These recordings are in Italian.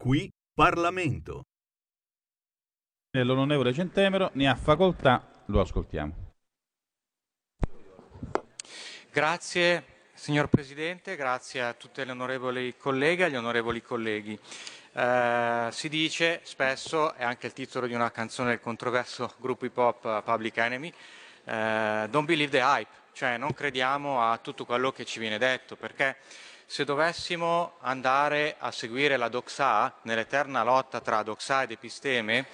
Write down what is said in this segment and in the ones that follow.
Qui Parlamento. E L'onorevole Centemero ne ha facoltà, lo ascoltiamo. Grazie signor Presidente, grazie a tutte le onorevoli colleghe e agli onorevoli colleghi. Eh, si dice spesso, è anche il titolo di una canzone del controverso gruppo hip hop eh, Public Enemy, eh, don't believe the hype, cioè non crediamo a tutto quello che ci viene detto, perché se dovessimo andare a seguire la doxa nell'eterna lotta tra doxa ed episteme,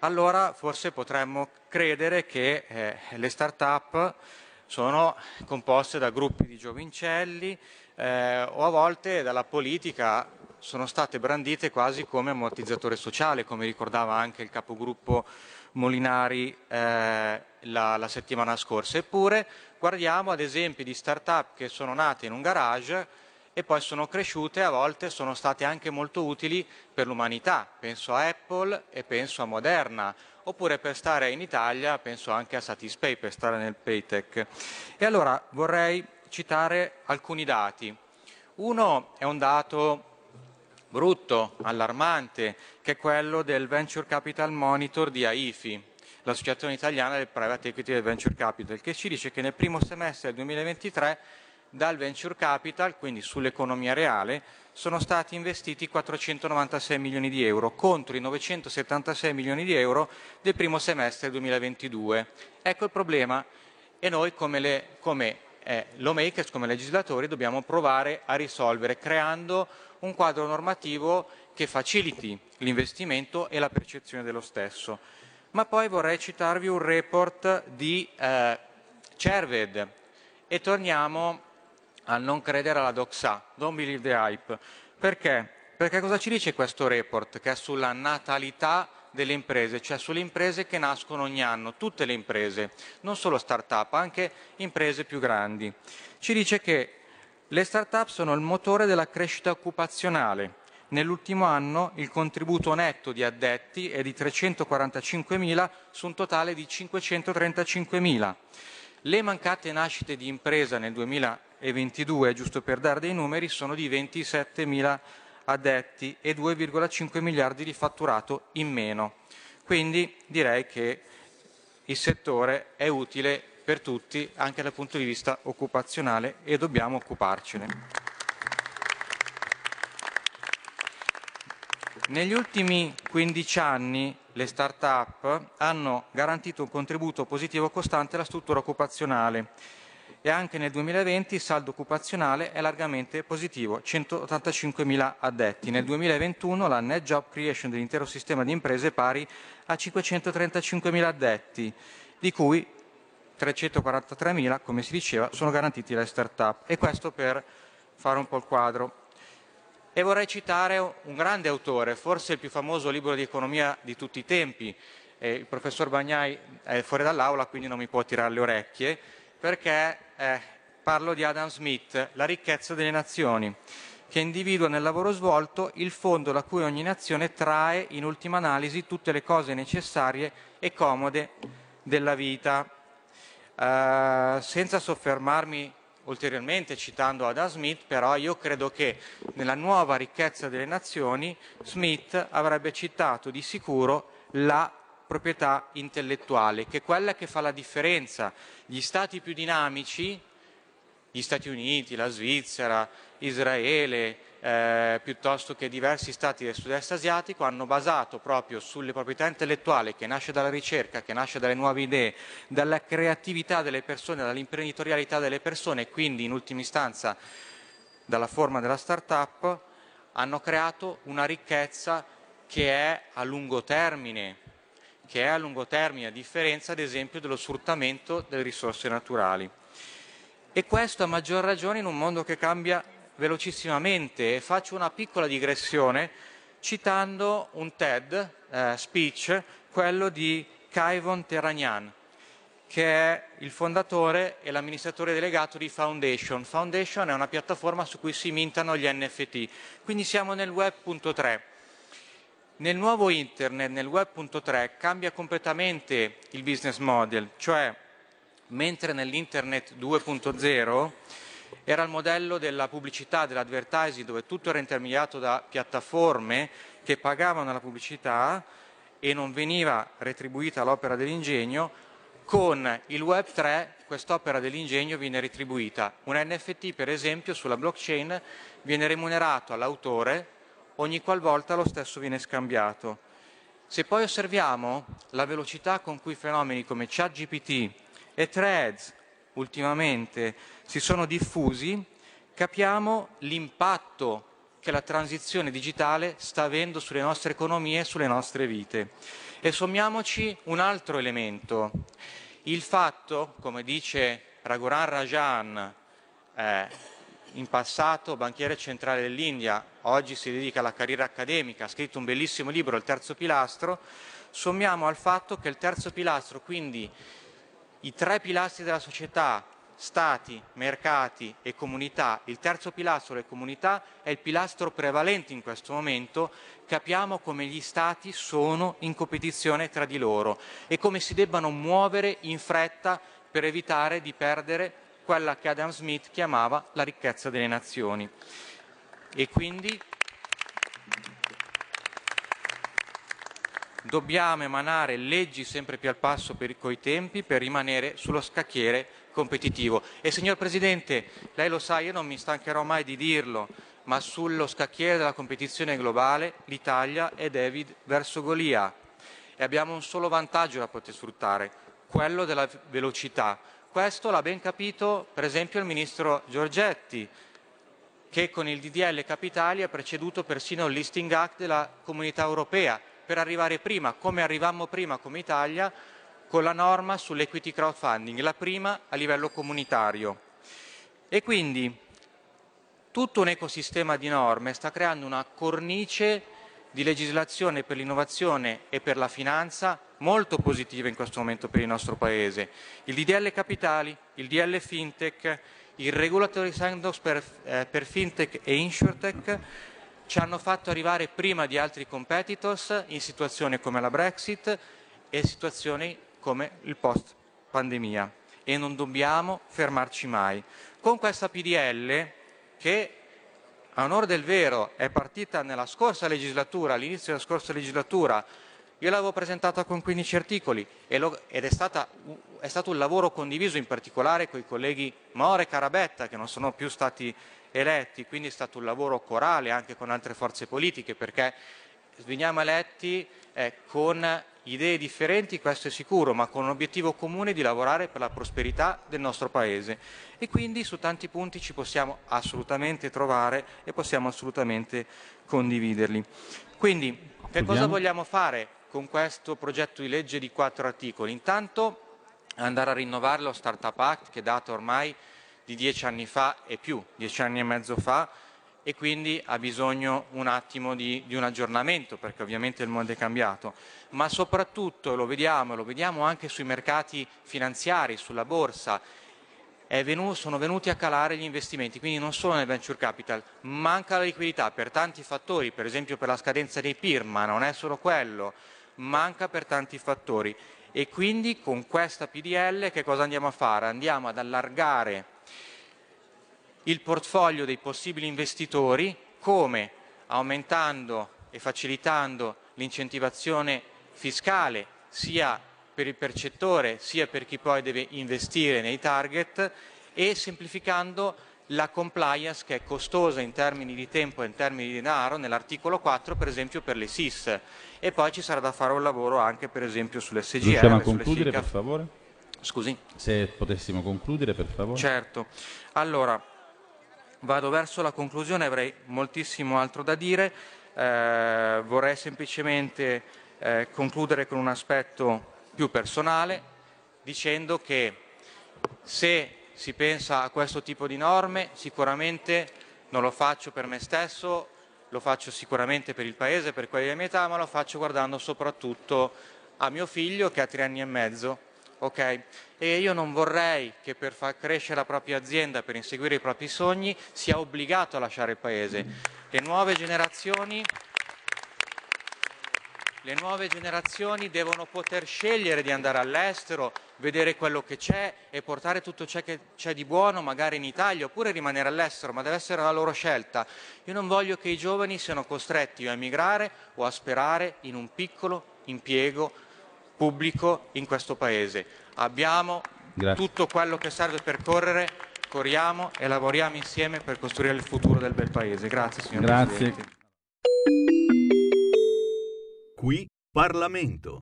allora forse potremmo credere che eh, le start-up sono composte da gruppi di giovincelli eh, o a volte dalla politica sono state brandite quasi come ammortizzatore sociale, come ricordava anche il capogruppo Molinari eh, la, la settimana scorsa. Eppure guardiamo ad esempi di start-up che sono nate in un garage e poi sono cresciute, a volte sono state anche molto utili per l'umanità. Penso a Apple e penso a Moderna, oppure per stare in Italia penso anche a Satispay, per stare nel Paytech. E allora vorrei citare alcuni dati. Uno è un dato brutto, allarmante, che è quello del Venture Capital Monitor di AIFI, l'Associazione Italiana del Private Equity e del Venture Capital, che ci dice che nel primo semestre del 2023 dal Venture Capital, quindi sull'economia reale, sono stati investiti 496 milioni di euro contro i 976 milioni di euro del primo semestre del 2022. Ecco il problema e noi come, le, come eh, lawmakers, come legislatori, dobbiamo provare a risolvere creando un quadro normativo che faciliti l'investimento e la percezione dello stesso. Ma poi vorrei citarvi un report di eh, Cerved e torniamo a non credere alla doxa, don't believe the hype. Perché? Perché cosa ci dice questo report che è sulla natalità delle imprese, cioè sulle imprese che nascono ogni anno, tutte le imprese, non solo start-up, anche imprese più grandi. Ci dice che le start-up sono il motore della crescita occupazionale. Nell'ultimo anno il contributo netto di addetti è di 345.000 su un totale di 535.000. Le mancate nascite di impresa nel 2022, giusto per dare dei numeri, sono di 27.000 addetti e 2,5 miliardi di fatturato in meno. Quindi direi che il settore è utile per tutti anche dal punto di vista occupazionale e dobbiamo occuparcene. Negli ultimi 15 anni le start-up hanno garantito un contributo positivo costante alla struttura occupazionale e anche nel 2020 il saldo occupazionale è largamente positivo, 185.000 addetti. Nel 2021 la net job creation dell'intero sistema di imprese è pari a 535.000 addetti, di cui 343.000, come si diceva, sono garantiti dalle start-up. E questo per fare un po' il quadro. E vorrei citare un grande autore, forse il più famoso libro di economia di tutti i tempi. Eh, il professor Bagnai è fuori dall'aula, quindi non mi può tirare le orecchie, perché eh, parlo di Adam Smith, La ricchezza delle nazioni, che individua nel lavoro svolto il fondo da cui ogni nazione trae in ultima analisi tutte le cose necessarie e comode della vita. Eh, senza soffermarmi ulteriormente citando Adam Smith, però io credo che nella nuova ricchezza delle nazioni Smith avrebbe citato di sicuro la proprietà intellettuale, che è quella che fa la differenza. Gli stati più dinamici, gli Stati Uniti, la Svizzera, Israele, eh, piuttosto che diversi stati del sud-est asiatico, hanno basato proprio sulle proprietà intellettuali che nasce dalla ricerca, che nasce dalle nuove idee, dalla creatività delle persone, dall'imprenditorialità delle persone e quindi in ultima istanza dalla forma della start-up, hanno creato una ricchezza che è a lungo termine, che è a lungo termine, a differenza ad esempio dello sfruttamento delle risorse naturali. E questo a maggior ragione in un mondo che cambia velocissimamente. Faccio una piccola digressione citando un TED eh, speech, quello di Kaivon Terragnan, che è il fondatore e l'amministratore delegato di Foundation. Foundation è una piattaforma su cui si mintano gli NFT, quindi siamo nel web.3. Nel nuovo internet, nel web.3, cambia completamente il business model, cioè mentre nell'internet 2.0 era il modello della pubblicità, dell'advertising, dove tutto era intermediato da piattaforme che pagavano la pubblicità e non veniva retribuita l'opera dell'ingegno, con il Web 3 quest'opera dell'ingegno viene retribuita. Un NFT, per esempio, sulla blockchain viene remunerato all'autore ogni qualvolta lo stesso viene scambiato. Se poi osserviamo la velocità con cui fenomeni come ChatGPT e Threads ultimamente si sono diffusi, capiamo l'impatto che la transizione digitale sta avendo sulle nostre economie e sulle nostre vite. E sommiamoci un altro elemento, il fatto, come dice Raghuram Rajan, eh, in passato banchiere centrale dell'India, oggi si dedica alla carriera accademica, ha scritto un bellissimo libro, Il terzo pilastro, sommiamo al fatto che il terzo pilastro, quindi i tre pilastri della società, stati, mercati e comunità, il terzo pilastro, le comunità, è il pilastro prevalente in questo momento, capiamo come gli stati sono in competizione tra di loro e come si debbano muovere in fretta per evitare di perdere quella che Adam Smith chiamava la ricchezza delle nazioni. E quindi dobbiamo emanare leggi sempre più al passo per, coi tempi per rimanere sullo scacchiere competitivo. E signor Presidente, lei lo sa, io non mi stancherò mai di dirlo, ma sullo scacchiere della competizione globale l'Italia è David verso Golia e abbiamo un solo vantaggio da poter sfruttare, quello della velocità. Questo l'ha ben capito per esempio il Ministro Giorgetti, che con il DDL Capitali ha preceduto persino il Listing Act della Comunità Europea per arrivare prima, come arrivammo prima come Italia, con la norma sull'equity crowdfunding, la prima a livello comunitario. E quindi tutto un ecosistema di norme sta creando una cornice di legislazione per l'innovazione e per la finanza molto positiva in questo momento per il nostro Paese. Il DDL Capitali, il DL Fintech, il Regulatory Sandbox per, eh, per Fintech e Insurtech ci hanno fatto arrivare prima di altri competitors in situazioni come la Brexit e situazioni come il post pandemia e non dobbiamo fermarci mai. Con questa PDL che a onore del vero è partita nella scorsa legislatura, all'inizio della scorsa legislatura, io l'avevo presentata con 15 articoli ed è, stata, è, stato un lavoro condiviso in particolare con i colleghi More e Carabetta che non sono più stati eletti, quindi è stato un lavoro corale anche con altre forze politiche perché veniamo eletti eh, con idee differenti, questo è sicuro, ma con un obiettivo comune di lavorare per la prosperità del nostro Paese. E quindi su tanti punti ci possiamo assolutamente trovare e possiamo assolutamente condividerli. Quindi che cosa vogliamo fare con questo progetto di legge di quattro articoli? Intanto andare a rinnovare lo Startup Act che data ormai di dieci anni fa e più, dieci anni e mezzo fa, e quindi ha bisogno un attimo di, di, un aggiornamento perché ovviamente il mondo è cambiato, ma soprattutto lo vediamo, lo vediamo anche sui mercati finanziari, sulla borsa, venuto, sono venuti a calare gli investimenti, quindi non solo nel venture capital, manca la liquidità per tanti fattori, per esempio per la scadenza dei PIR, ma non è solo quello, manca per tanti fattori e quindi con questa PDL che cosa andiamo a fare? Andiamo ad allargare il portfolio dei possibili investitori come aumentando e facilitando l'incentivazione fiscale sia per il percettore sia per chi poi deve investire nei target e semplificando la compliance che è costosa in termini di tempo e in termini di denaro nell'articolo 4 per esempio per le SIS e poi ci sarà da fare un lavoro anche per esempio sulle SGR. Riusciamo a concludere per favore? Scusi? Se potessimo concludere per favore. Certo. Allora, Vado verso la conclusione, avrei moltissimo altro da dire, eh, vorrei semplicemente eh, concludere con un aspetto più personale dicendo che se si pensa a questo tipo di norme sicuramente non lo faccio per me stesso, lo faccio sicuramente per il Paese, per quelli della mia età, ma lo faccio guardando soprattutto a mio figlio che ha tre anni e mezzo ok? E io non vorrei che per far crescere la propria azienda, per inseguire i propri sogni, sia obbligato a lasciare il paese. Le nuove generazioni Le nuove generazioni devono poter scegliere di andare all'estero, vedere quello che c'è e portare tutto ciò che c'è di buono magari in Italia oppure rimanere all'estero, ma deve essere la loro scelta. Io non voglio che i giovani siano costretti a emigrare o a sperare in un piccolo impiego pubblico in questo Paese. Abbiamo Grazie. tutto quello che serve per correre, corriamo e lavoriamo insieme per costruire il futuro del bel Paese. Grazie signor Grazie. Presidente. Qui Parlamento.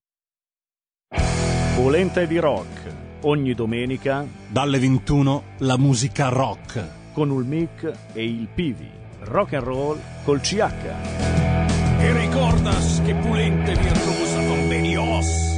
Polenta di rock. Ogni domenica Dalle 21 la musica rock. con il mic e il Pivi. Rock and roll col CH. E ricordas che Pulente virtuosa convenios.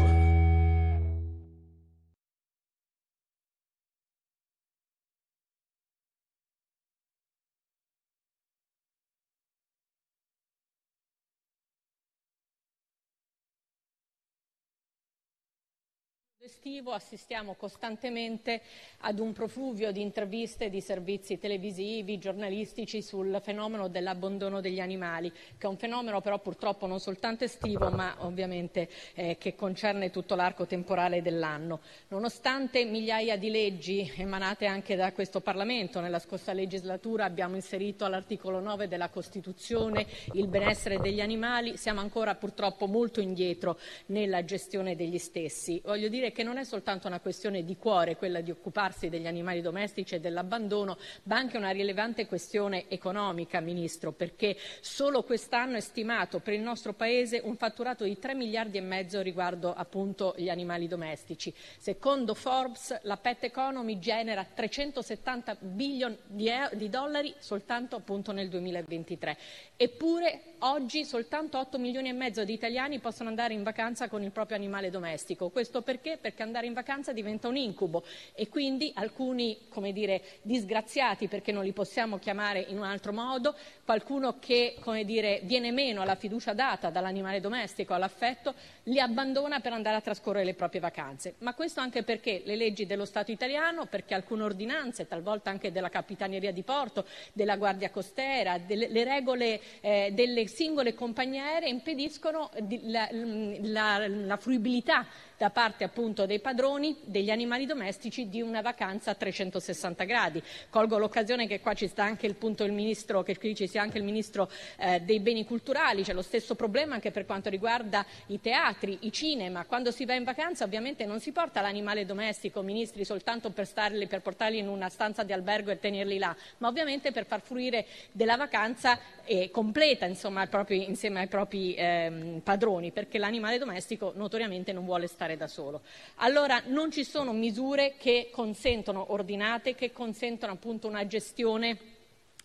Estivo assistiamo costantemente ad un profluvio di interviste di servizi televisivi, giornalistici sul fenomeno dell'abbandono degli animali, che è un fenomeno però purtroppo non soltanto estivo ma ovviamente eh, che concerne tutto l'arco temporale dell'anno. Nonostante migliaia di leggi emanate anche da questo Parlamento, nella scorsa legislatura abbiamo inserito all'articolo 9 della Costituzione il benessere degli animali, siamo ancora purtroppo molto indietro nella gestione degli stessi. Voglio dire che non è soltanto una questione di cuore quella di occuparsi degli animali domestici e dell'abbandono, ma anche una rilevante questione economica, Ministro, perché solo quest'anno è stimato per il nostro Paese un fatturato di 3 miliardi e mezzo riguardo appunto gli animali domestici. Secondo Forbes la pet economy genera 370 billion di dollari soltanto appunto nel 2023. Eppure oggi soltanto 8 milioni e mezzo di italiani possono andare in vacanza con il proprio animale domestico. Questo perché? Perché andare in vacanza diventa un incubo e quindi alcuni, come dire, disgraziati, perché non li possiamo chiamare in un altro modo, qualcuno che, come dire, viene meno alla fiducia data dall'animale domestico, all'affetto, li abbandona per andare a trascorrere le proprie vacanze. Ma questo anche perché le leggi dello Stato italiano, perché alcune ordinanze, talvolta anche della Capitaneria di Porto, della Guardia Costiera, delle, le regole eh, delle singole compagnie aeree impediscono di- la, la- la fruibilità da parte appunto dei padroni degli animali domestici di una vacanza a 360 gradi. Colgo l'occasione che qua ci sta anche il punto il ministro, che qui ci sia anche il ministro eh, dei beni culturali, c'è lo stesso problema anche per quanto riguarda i teatri, i cinema. Quando si va in vacanza ovviamente non si porta l'animale domestico, ministri, soltanto per, starli, per portarli in una stanza di albergo e tenerli là, ma ovviamente per far fruire della vacanza eh, completa insomma, ai propri- insieme ai propri ehm, padroni, perché l'animale domestico notoriamente non vuole stare da solo. Allora non ci sono misure che consentono ordinate, che consentono appunto una gestione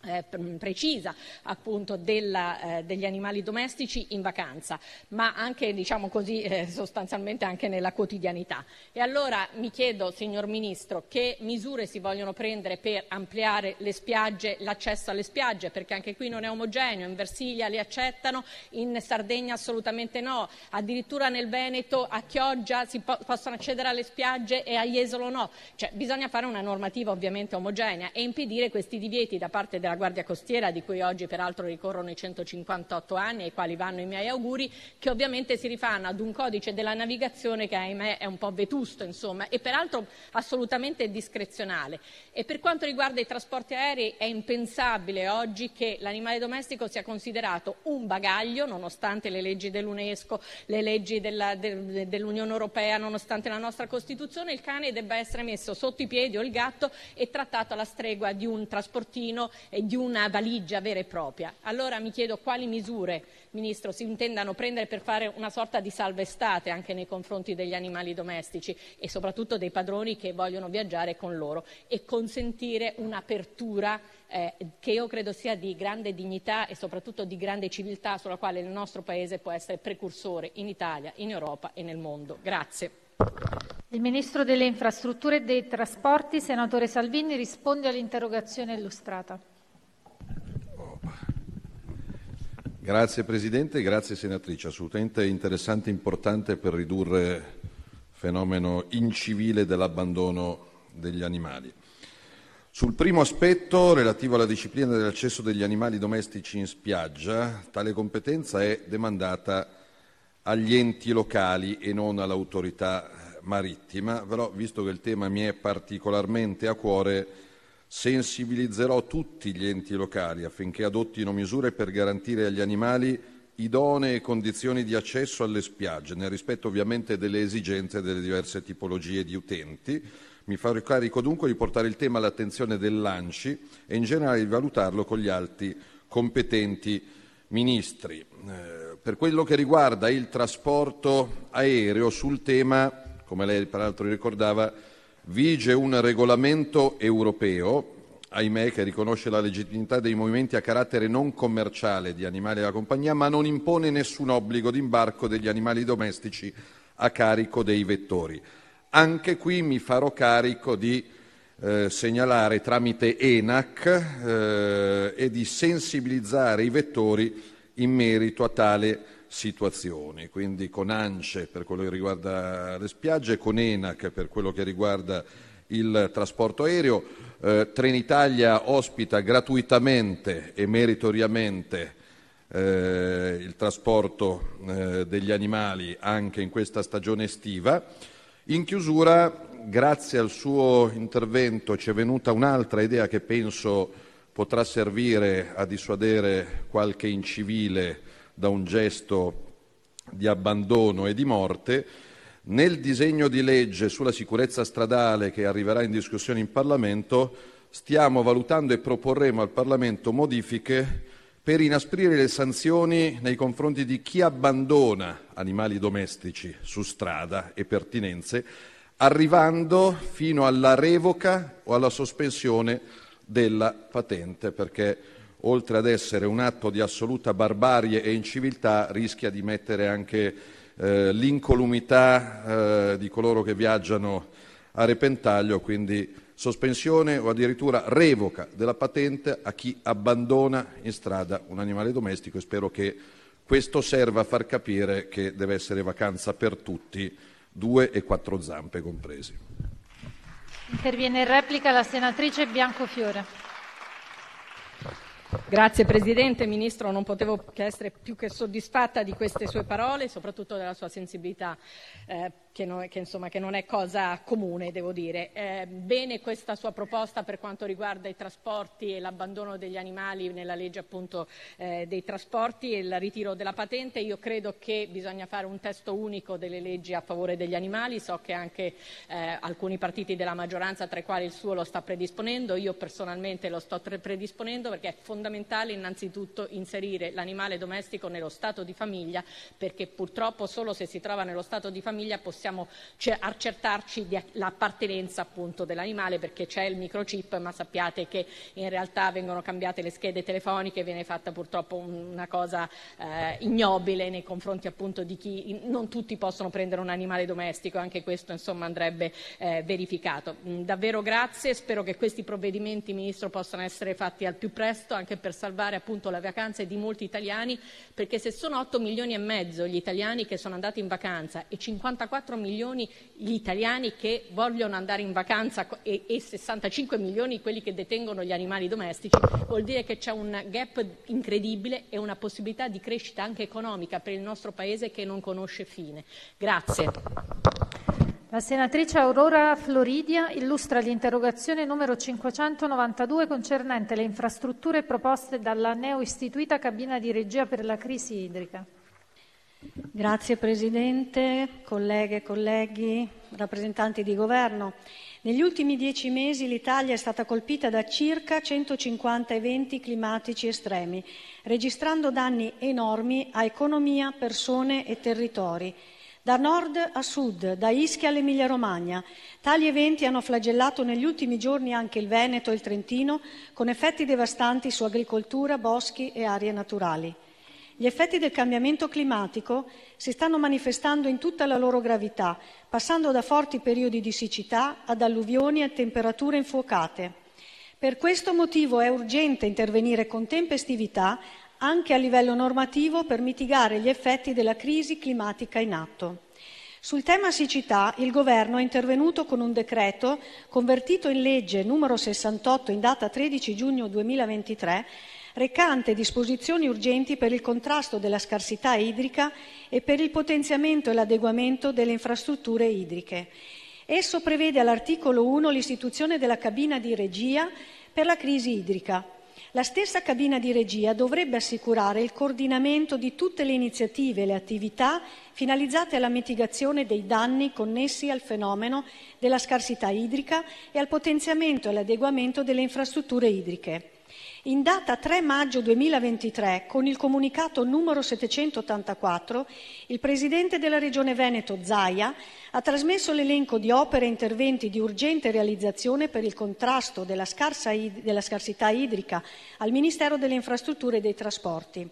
eh, precisa appunto della, eh, degli animali domestici in vacanza, ma anche diciamo così eh, sostanzialmente anche nella quotidianità. E allora mi chiedo, signor Ministro, che misure si vogliono prendere per ampliare le spiagge, l'accesso alle spiagge, perché anche qui non è omogeneo, in Versilia li accettano, in Sardegna assolutamente no, addirittura nel Veneto a Chioggia si po- possono accedere alle spiagge e a Jesolo no. Cioè, bisogna fare una normativa ovviamente omogenea e impedire questi divieti da parte della Guardia Costiera, di cui oggi peraltro ricorrono i 158 anni, ai quali vanno i miei auguri, che ovviamente si rifanno ad un codice della navigazione che ahimè è un po' vetusto insomma, e peraltro assolutamente discrezionale. E per quanto riguarda i trasporti aerei è impensabile oggi che l'animale domestico sia considerato un bagaglio, nonostante le leggi dell'UNESCO, le leggi della- del- dell'Unione Europea, nonostante la nostra Costituzione, il cane debba essere messo sotto i piedi o il gatto e trattato alla stregua di un trasportino di una valigia vera e propria. Allora mi chiedo quali misure, Ministro, si intendano prendere per fare una sorta di salva estate anche nei confronti degli animali domestici e soprattutto dei padroni che vogliono viaggiare con loro e consentire un'apertura eh, che io credo sia di grande dignità e soprattutto di grande civiltà sulla quale il nostro Paese può essere precursore in Italia, in Europa e nel mondo. Grazie. Il Ministro delle Infrastrutture e dei Trasporti, senatore Salvini, risponde all'interrogazione illustrata. Grazie Presidente, grazie Senatrice, assolutamente interessante e importante per ridurre il fenomeno incivile dell'abbandono degli animali. Sul primo aspetto, relativo alla disciplina dell'accesso degli animali domestici in spiaggia, tale competenza è demandata agli enti locali e non all'autorità marittima, però visto che il tema mi è particolarmente a cuore, sensibilizzerò tutti gli enti locali affinché adottino misure per garantire agli animali idonee condizioni di accesso alle spiagge, nel rispetto ovviamente delle esigenze delle diverse tipologie di utenti. Mi farò carico dunque di portare il tema all'attenzione dell'ANCI e in generale di valutarlo con gli alti competenti ministri. Eh, per quello che riguarda il trasporto aereo, sul tema, come lei peraltro ricordava, vige un regolamento europeo ahimè, che riconosce la legittimità dei movimenti a carattere non commerciale di animali della compagnia, ma non impone nessun obbligo di imbarco degli animali domestici a carico dei vettori. Anche qui mi farò carico di eh, segnalare tramite ENAC eh, e di sensibilizzare i vettori in merito a tale situazione, quindi con ANCE per quello che riguarda le spiagge, con ENAC per quello che riguarda il trasporto aereo. Eh, Trenitalia ospita gratuitamente e meritoriamente eh, il trasporto eh, degli animali anche in questa stagione estiva. In chiusura, grazie al suo intervento ci è venuta un'altra idea che penso potrà servire a dissuadere qualche incivile da un gesto di abbandono e di morte. Nel disegno di legge sulla sicurezza stradale che arriverà in discussione in Parlamento stiamo valutando e proporremo al Parlamento modifiche per inasprire le sanzioni nei confronti di chi abbandona animali domestici su strada e pertinenze, arrivando fino alla revoca o alla sospensione della patente, perché oltre ad essere un atto di assoluta barbarie e inciviltà rischia di mettere anche eh, l'incolumità eh, di coloro che viaggiano a repentaglio, quindi sospensione o addirittura revoca della patente a chi abbandona in strada un animale domestico e spero che questo serva a far capire che deve essere vacanza per tutti, due e quattro zampe compresi. Interviene in replica la senatrice Biancofiore. Grazie Presidente, Ministro, non potevo che essere più che soddisfatta di queste sue parole, soprattutto della sua sensibilità, eh, che, non, che, insomma, che, non, è cosa comune, devo dire. Eh, bene questa sua proposta per quanto riguarda i trasporti e l'abbandono degli animali nella legge appunto eh, dei trasporti e il ritiro della patente. Io credo che bisogna fare un testo unico delle leggi a favore degli animali, so che anche eh, alcuni partiti della maggioranza, tra i quali il suo, lo sta predisponendo, io personalmente lo sto predisponendo perché è fondamentale innanzitutto inserire l'animale domestico nello stato di famiglia perché purtroppo solo se si trova nello stato di famiglia possiamo accertarci l'appartenenza appunto dell'animale perché c'è il microchip ma sappiate che in realtà vengono cambiate le schede telefoniche, viene fatta purtroppo una cosa eh, ignobile nei confronti appunto di chi non tutti possono prendere un animale domestico, anche questo insomma andrebbe eh, verificato. Mm, davvero grazie, spero che questi provvedimenti Ministro possano essere fatti al più presto anche per salvare appunto le vacanze di molti italiani, perché se sono 8 milioni e mezzo gli italiani che sono andati in vacanza e 54 milioni gli italiani che vogliono andare in vacanza e, e 65 milioni quelli che detengono gli animali domestici, vuol dire che c'è un gap incredibile e una possibilità di crescita anche economica per il nostro Paese che non conosce fine. Grazie. La senatrice Aurora Floridia illustra l'interrogazione numero 592 concernente le infrastrutture proposte dalla neo-istituita cabina di regia per la crisi idrica. Grazie Presidente, colleghe e colleghi, rappresentanti di Governo. Negli ultimi dieci mesi l'Italia è stata colpita da circa 150 eventi climatici estremi, registrando danni enormi a economia, persone e territori da nord a sud, da Ischia all'Emilia-Romagna. Tali eventi hanno flagellato negli ultimi giorni anche il Veneto e il Trentino, con effetti devastanti su agricoltura, boschi e aree naturali. Gli effetti del cambiamento climatico si stanno manifestando in tutta la loro gravità, passando da forti periodi di siccità ad alluvioni e temperature infuocate. Per questo motivo è urgente intervenire con tempestività anche a livello normativo per mitigare gli effetti della crisi climatica in atto. Sul tema siccità il Governo è intervenuto con un decreto convertito in legge numero 68 in data 13 giugno 2023 recante disposizioni urgenti per il contrasto della scarsità idrica e per il potenziamento e l'adeguamento delle infrastrutture idriche. Esso prevede all'articolo 1 l'istituzione della cabina di regia per la crisi idrica. La stessa cabina di regia dovrebbe assicurare il coordinamento di tutte le iniziative e le attività finalizzate alla mitigazione dei danni connessi al fenomeno della scarsità idrica e al potenziamento e all'adeguamento delle infrastrutture idriche. In data 3 maggio 2023, con il comunicato numero 784, il Presidente della Regione Veneto, Zaia, ha trasmesso l'elenco di opere e interventi di urgente realizzazione per il contrasto della, della scarsità idrica al Ministero delle Infrastrutture e dei Trasporti.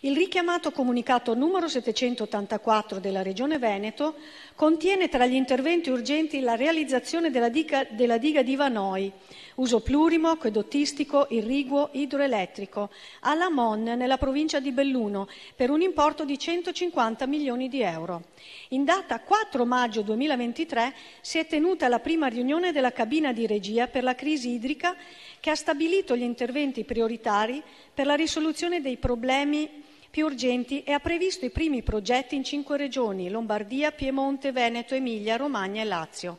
Il richiamato comunicato numero 784 della Regione Veneto contiene tra gli interventi urgenti la realizzazione della diga, della diga di Vanoi, uso plurimo, acquedottistico, irriguo, idroelettrico, alla Mon nella provincia di Belluno per un importo di 150 milioni di euro. In data 4 maggio 2023 si è tenuta la prima riunione della cabina di regia per la crisi idrica che ha stabilito gli interventi prioritari per la risoluzione dei problemi più urgenti e ha previsto i primi progetti in cinque regioni Lombardia, Piemonte, Veneto, Emilia, Romagna e Lazio.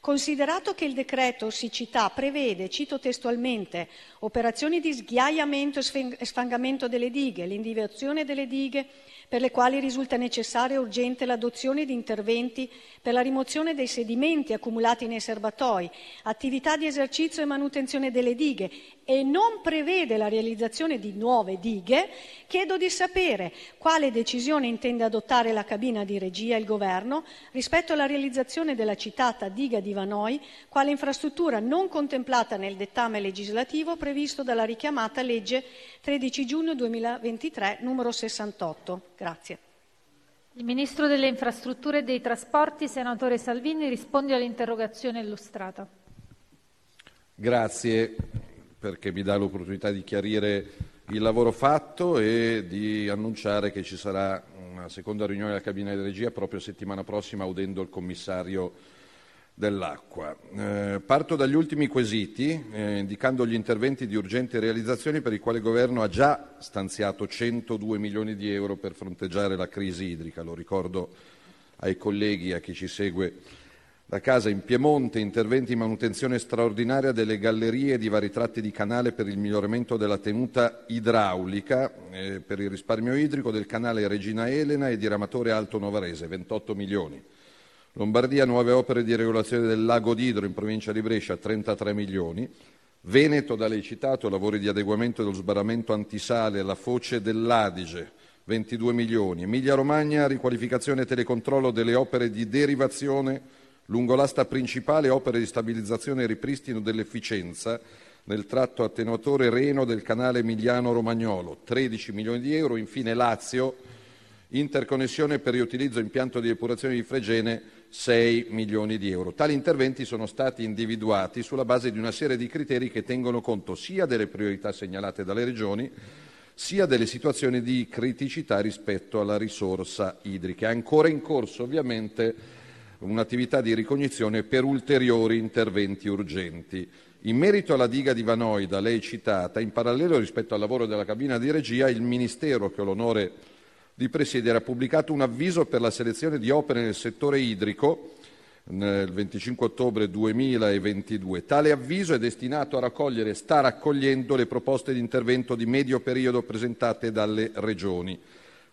Considerato che il decreto siccità prevede, cito testualmente, operazioni di sghiaiamento e sfangamento delle dighe, l'individuazione delle dighe per le quali risulta necessaria e urgente l'adozione di interventi per la rimozione dei sedimenti accumulati nei serbatoi, attività di esercizio e manutenzione delle dighe e non prevede la realizzazione di nuove dighe, chiedo di sapere quale decisione intende adottare la cabina di regia e il Governo rispetto alla realizzazione della citata diga di Vanoi, quale infrastruttura non contemplata nel dettame legislativo previsto dalla richiamata legge 13 giugno 2023 numero 68. Grazie. Il Ministro delle Infrastrutture e dei Trasporti, senatore Salvini, risponde all'interrogazione illustrata. Grazie perché mi dà l'opportunità di chiarire il lavoro fatto e di annunciare che ci sarà una seconda riunione della cabina di regia proprio settimana prossima udendo il commissario dell'acqua. Eh, parto dagli ultimi quesiti, eh, indicando gli interventi di urgente realizzazione per i quali il Governo ha già stanziato 102 milioni di euro per fronteggiare la crisi idrica. Lo ricordo ai colleghi e a chi ci segue da casa in Piemonte, interventi di manutenzione straordinaria delle gallerie di vari tratti di canale per il miglioramento della tenuta idraulica, eh, per il risparmio idrico del canale Regina Elena e diramatore Alto Novarese, 28 milioni. Lombardia, nuove opere di regolazione del lago d'Idro in provincia di Brescia, 33 milioni. Veneto, da lei citato, lavori di adeguamento dello sbarramento antisale alla foce dell'Adige, 22 milioni. Emilia Romagna, riqualificazione e telecontrollo delle opere di derivazione lungo l'asta principale opere di stabilizzazione e ripristino dell'efficienza nel tratto attenuatore Reno del canale Emiliano-Romagnolo, 13 milioni di euro. Infine Lazio, interconnessione per riutilizzo impianto di depurazione di Fregene, 6 milioni di euro. Tali interventi sono stati individuati sulla base di una serie di criteri che tengono conto sia delle priorità segnalate dalle regioni, sia delle situazioni di criticità rispetto alla risorsa idrica. È ancora in corso ovviamente un'attività di ricognizione per ulteriori interventi urgenti. In merito alla diga di Vanoi da lei citata, in parallelo rispetto al lavoro della cabina di regia, il Ministero che ho l'onore di presiedere ha pubblicato un avviso per la selezione di opere nel settore idrico il 25 ottobre 2022. Tale avviso è destinato a raccogliere e sta raccogliendo le proposte di intervento di medio periodo presentate dalle regioni.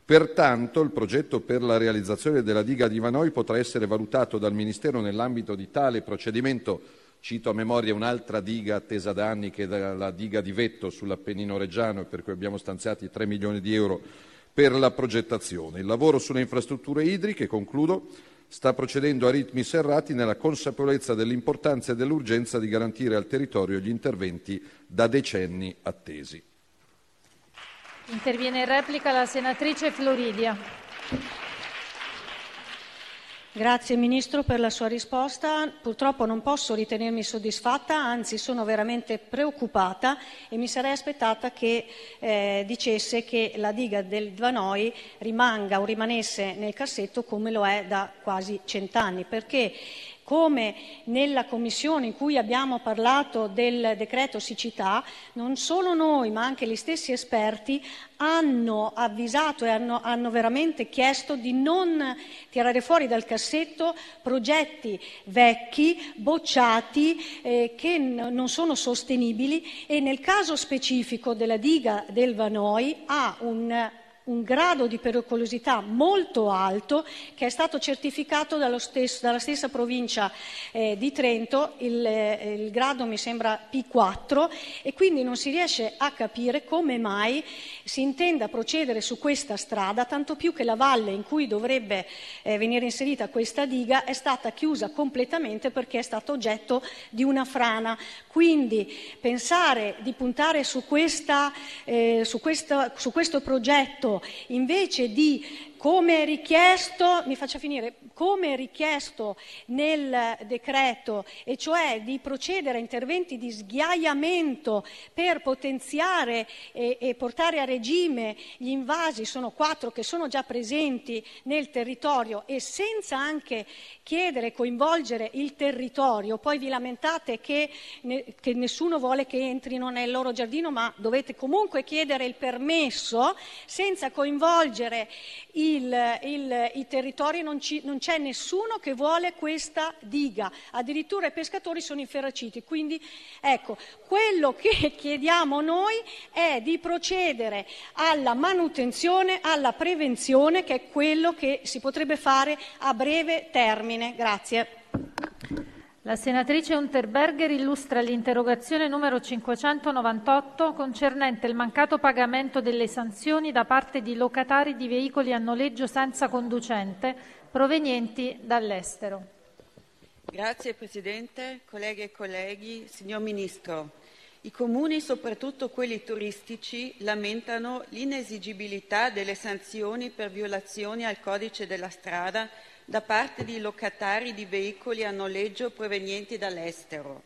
Pertanto il progetto per la realizzazione della diga di Vanoi potrà essere valutato dal Ministero nell'ambito di tale procedimento. Cito a memoria un'altra diga attesa da anni che è la diga di Vetto sull'Appennino reggiano per cui abbiamo stanziati 3 milioni di euro per la progettazione. Il lavoro sulle infrastrutture idriche, concludo, sta procedendo a ritmi serrati nella consapevolezza dell'importanza e dell'urgenza di garantire al territorio gli interventi da decenni attesi. Interviene in replica la senatrice Floridia. Grazie Ministro per la sua risposta. Purtroppo non posso ritenermi soddisfatta, anzi sono veramente preoccupata e mi sarei aspettata che eh, dicesse che la diga del Vanoi rimanga o rimanesse nel cassetto come lo è da quasi cent'anni, perché come nella commissione in cui abbiamo parlato del decreto siccità, non solo noi ma anche gli stessi esperti hanno avvisato e hanno, hanno, veramente chiesto di non tirare fuori dal cassetto progetti vecchi, bocciati, eh, che n- non sono sostenibili e nel caso specifico della diga del Vanoi ha un un grado di pericolosità molto alto che è stato certificato stesso, dalla stessa provincia eh, di Trento, il, eh, il, grado mi sembra P4 e quindi non si riesce a capire come mai si intenda procedere su questa strada, tanto più che la valle in cui dovrebbe eh, venire inserita questa diga è stata chiusa completamente perché è stato oggetto di una frana. Quindi pensare di puntare su, questa, eh, su, questa, su questo progetto invece di come richiesto, finire, come richiesto nel decreto, e cioè di procedere a interventi di sghiaiamento per potenziare e, e portare a regime gli invasi, sono quattro che sono già presenti nel territorio e senza anche chiedere e coinvolgere il territorio, poi vi lamentate che, ne, che nessuno vuole che entrino nel loro giardino, ma dovete comunque chiedere il permesso senza coinvolgere il il, il, i territori non, ci, non, c'è nessuno che vuole questa diga, addirittura i pescatori sono inferraciti. Quindi ecco, quello che chiediamo noi è di procedere alla manutenzione, alla prevenzione, che è quello che si potrebbe fare a breve termine. Grazie. La senatrice Unterberger illustra l'interrogazione numero 598 concernente il mancato pagamento delle sanzioni da parte di locatari di veicoli a noleggio senza conducente provenienti dall'estero. Grazie Presidente, colleghe e colleghi, signor Ministro. I comuni, soprattutto quelli turistici, lamentano l'inesigibilità delle sanzioni per violazioni al codice della strada da parte di locatari di veicoli a noleggio provenienti dall'estero.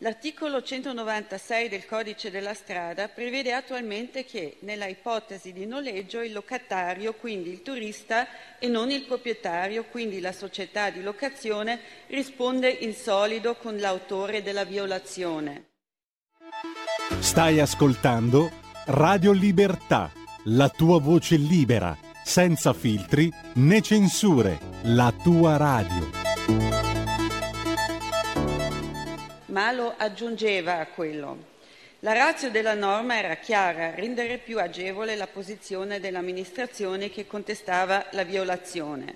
L'articolo 196 del Codice della strada prevede attualmente che, nella ipotesi di noleggio, il locatario, quindi il turista, e non il proprietario, quindi la società di locazione, risponde in solido con l'autore della violazione. Stai ascoltando Radio Libertà, la tua voce libera senza filtri né censure, la tua radio. Ma lo aggiungeva a quello. La razza della norma era chiara, rendere più agevole la posizione dell'amministrazione che contestava la violazione.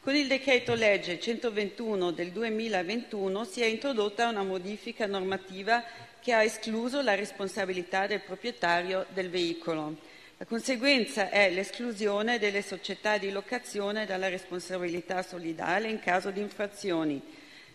Con il decreto legge 121 del 2021 si è introdotta una modifica normativa che ha escluso la responsabilità del proprietario del veicolo. La conseguenza è l'esclusione delle società di locazione dalla responsabilità solidale in caso di infrazioni.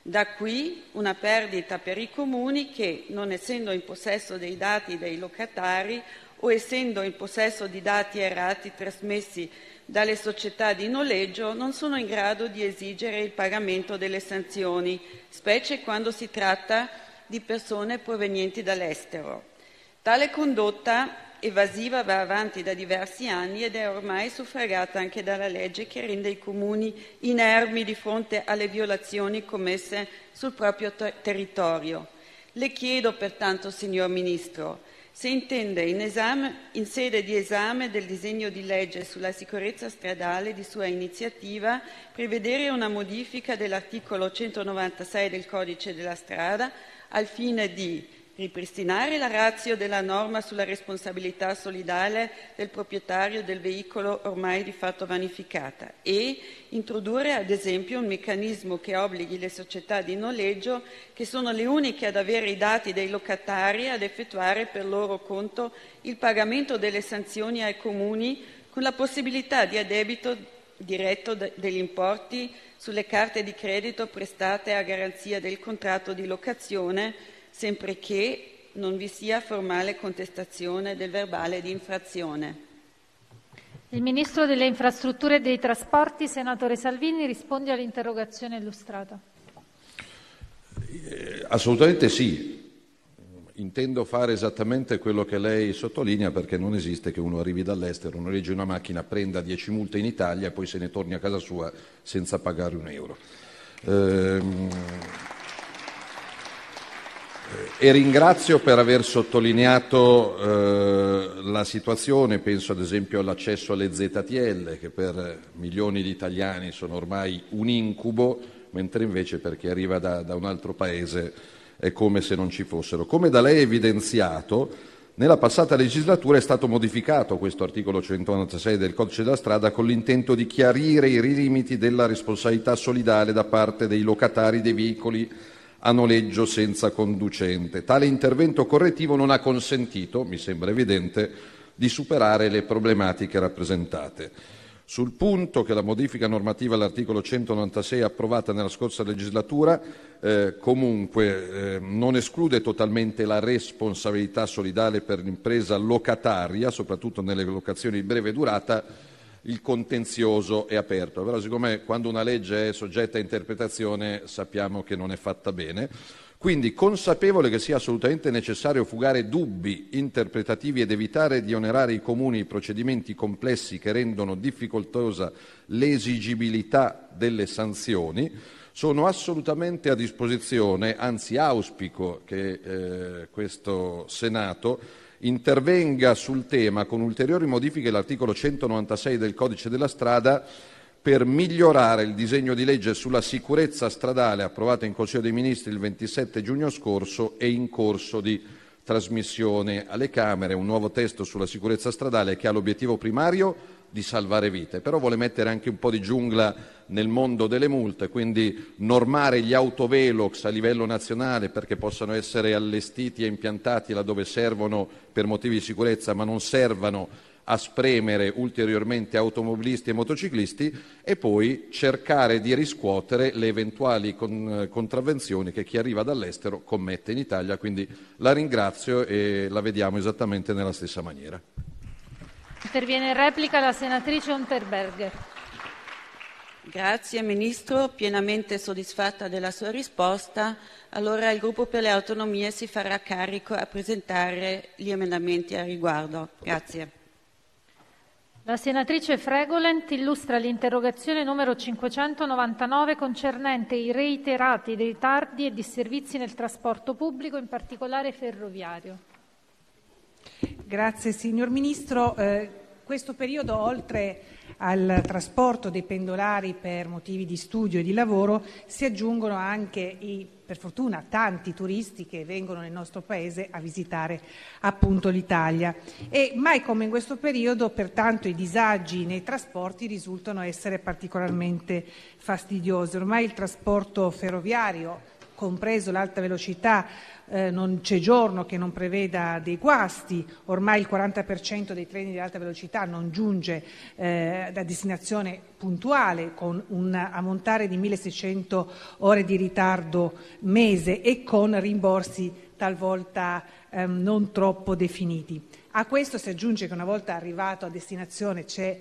Da qui una perdita per i comuni che, non essendo in possesso dei dati dei locatari o essendo in possesso di dati errati trasmessi dalle società di noleggio, non sono in grado di esigere il pagamento delle sanzioni, specie quando si tratta di persone provenienti dall'estero. Tale condotta evasiva va avanti da diversi anni ed è ormai suffragata anche dalla legge che rende i comuni inermi di fronte alle violazioni commesse sul proprio ter- territorio. Le chiedo pertanto, signor Ministro, se intende in, esame, in, sede di esame del disegno di legge sulla sicurezza stradale di sua iniziativa prevedere una modifica dell'articolo 196 del Codice della strada al fine di ripristinare la razio della norma sulla responsabilità solidale del proprietario del veicolo ormai di fatto vanificata e introdurre ad esempio un meccanismo che obblighi le società di noleggio, che sono le uniche ad avere i dati dei locatari, ad effettuare per loro conto il pagamento delle sanzioni ai comuni con la possibilità di addebito diretto degli importi sulle carte di credito prestate a garanzia del contratto di locazione sempre che non vi sia formale contestazione del verbale di infrazione. Il Ministro delle Infrastrutture e dei Trasporti, senatore Salvini, risponde all'interrogazione illustrata. Eh, assolutamente sì. Intendo fare esattamente quello che lei sottolinea perché non esiste che uno arrivi dall'estero, noleggi una macchina, prenda 10 multe in Italia e poi se ne torni a casa sua senza pagare un euro. Ehm, e ringrazio per aver sottolineato eh, la situazione, penso ad esempio all'accesso alle ZTL, che per milioni di italiani sono ormai un incubo, mentre invece per chi arriva da, da un altro paese è come se non ci fossero. Come da lei evidenziato, nella passata legislatura è stato modificato questo articolo 196 del codice della strada con l'intento di chiarire i limiti della responsabilità solidale da parte dei locatari dei veicoli a noleggio senza conducente. Tale intervento correttivo non ha consentito, mi sembra evidente, di superare le problematiche rappresentate. Sul punto che la modifica normativa all'articolo 196 approvata nella scorsa legislatura eh, comunque eh, non esclude totalmente la responsabilità solidale per l'impresa locataria, soprattutto nelle locazioni di breve durata, il contenzioso è aperto. Però siccome quando una legge è soggetta a interpretazione sappiamo che non è fatta bene, quindi consapevole che sia assolutamente necessario fugare dubbi interpretativi ed evitare di onerare i comuni i procedimenti complessi che rendono difficoltosa l'esigibilità delle sanzioni, sono assolutamente a disposizione, anzi auspico che eh, questo Senato intervenga sul tema con ulteriori modifiche all'articolo 196 del codice della strada per migliorare il disegno di legge sulla sicurezza stradale approvato in Consiglio dei Ministri il 27 giugno scorso e in corso di trasmissione alle Camere, un nuovo testo sulla sicurezza stradale che ha l'obiettivo primario di salvare vite, però vuole mettere anche un po' di giungla nel mondo delle multe, quindi normare gli autovelox a livello nazionale perché possano essere allestiti e impiantati laddove servono per motivi di sicurezza, ma non servano a spremere ulteriormente automobilisti e motociclisti e poi cercare di riscuotere le eventuali con, contravvenzioni che chi arriva dall'estero commette in Italia. Quindi la ringrazio e la vediamo esattamente nella stessa maniera. Interviene in replica la senatrice Unterberger. Grazie Ministro, pienamente soddisfatta della sua risposta. Allora il gruppo per le autonomie si farà carico a presentare gli emendamenti a riguardo. Grazie. La senatrice Fregolent illustra l'interrogazione numero 599 concernente i reiterati ritardi e disservizi nel trasporto pubblico, in particolare ferroviario. Grazie signor Ministro. Eh, questo periodo, oltre al trasporto dei pendolari per motivi di studio e di lavoro, si aggiungono anche i per fortuna tanti turisti che vengono nel nostro paese a visitare appunto l'Italia e mai come in questo periodo pertanto i disagi nei trasporti risultano essere particolarmente fastidiosi. Ormai il trasporto ferroviario, compreso l'alta velocità, eh, non c'è giorno che non preveda dei guasti, ormai il 40% dei treni di alta velocità non giunge eh, da destinazione puntuale con un ammontare di 1600 ore di ritardo mese e con rimborsi talvolta ehm, non troppo definiti. A questo si aggiunge che una volta arrivato a destinazione c'è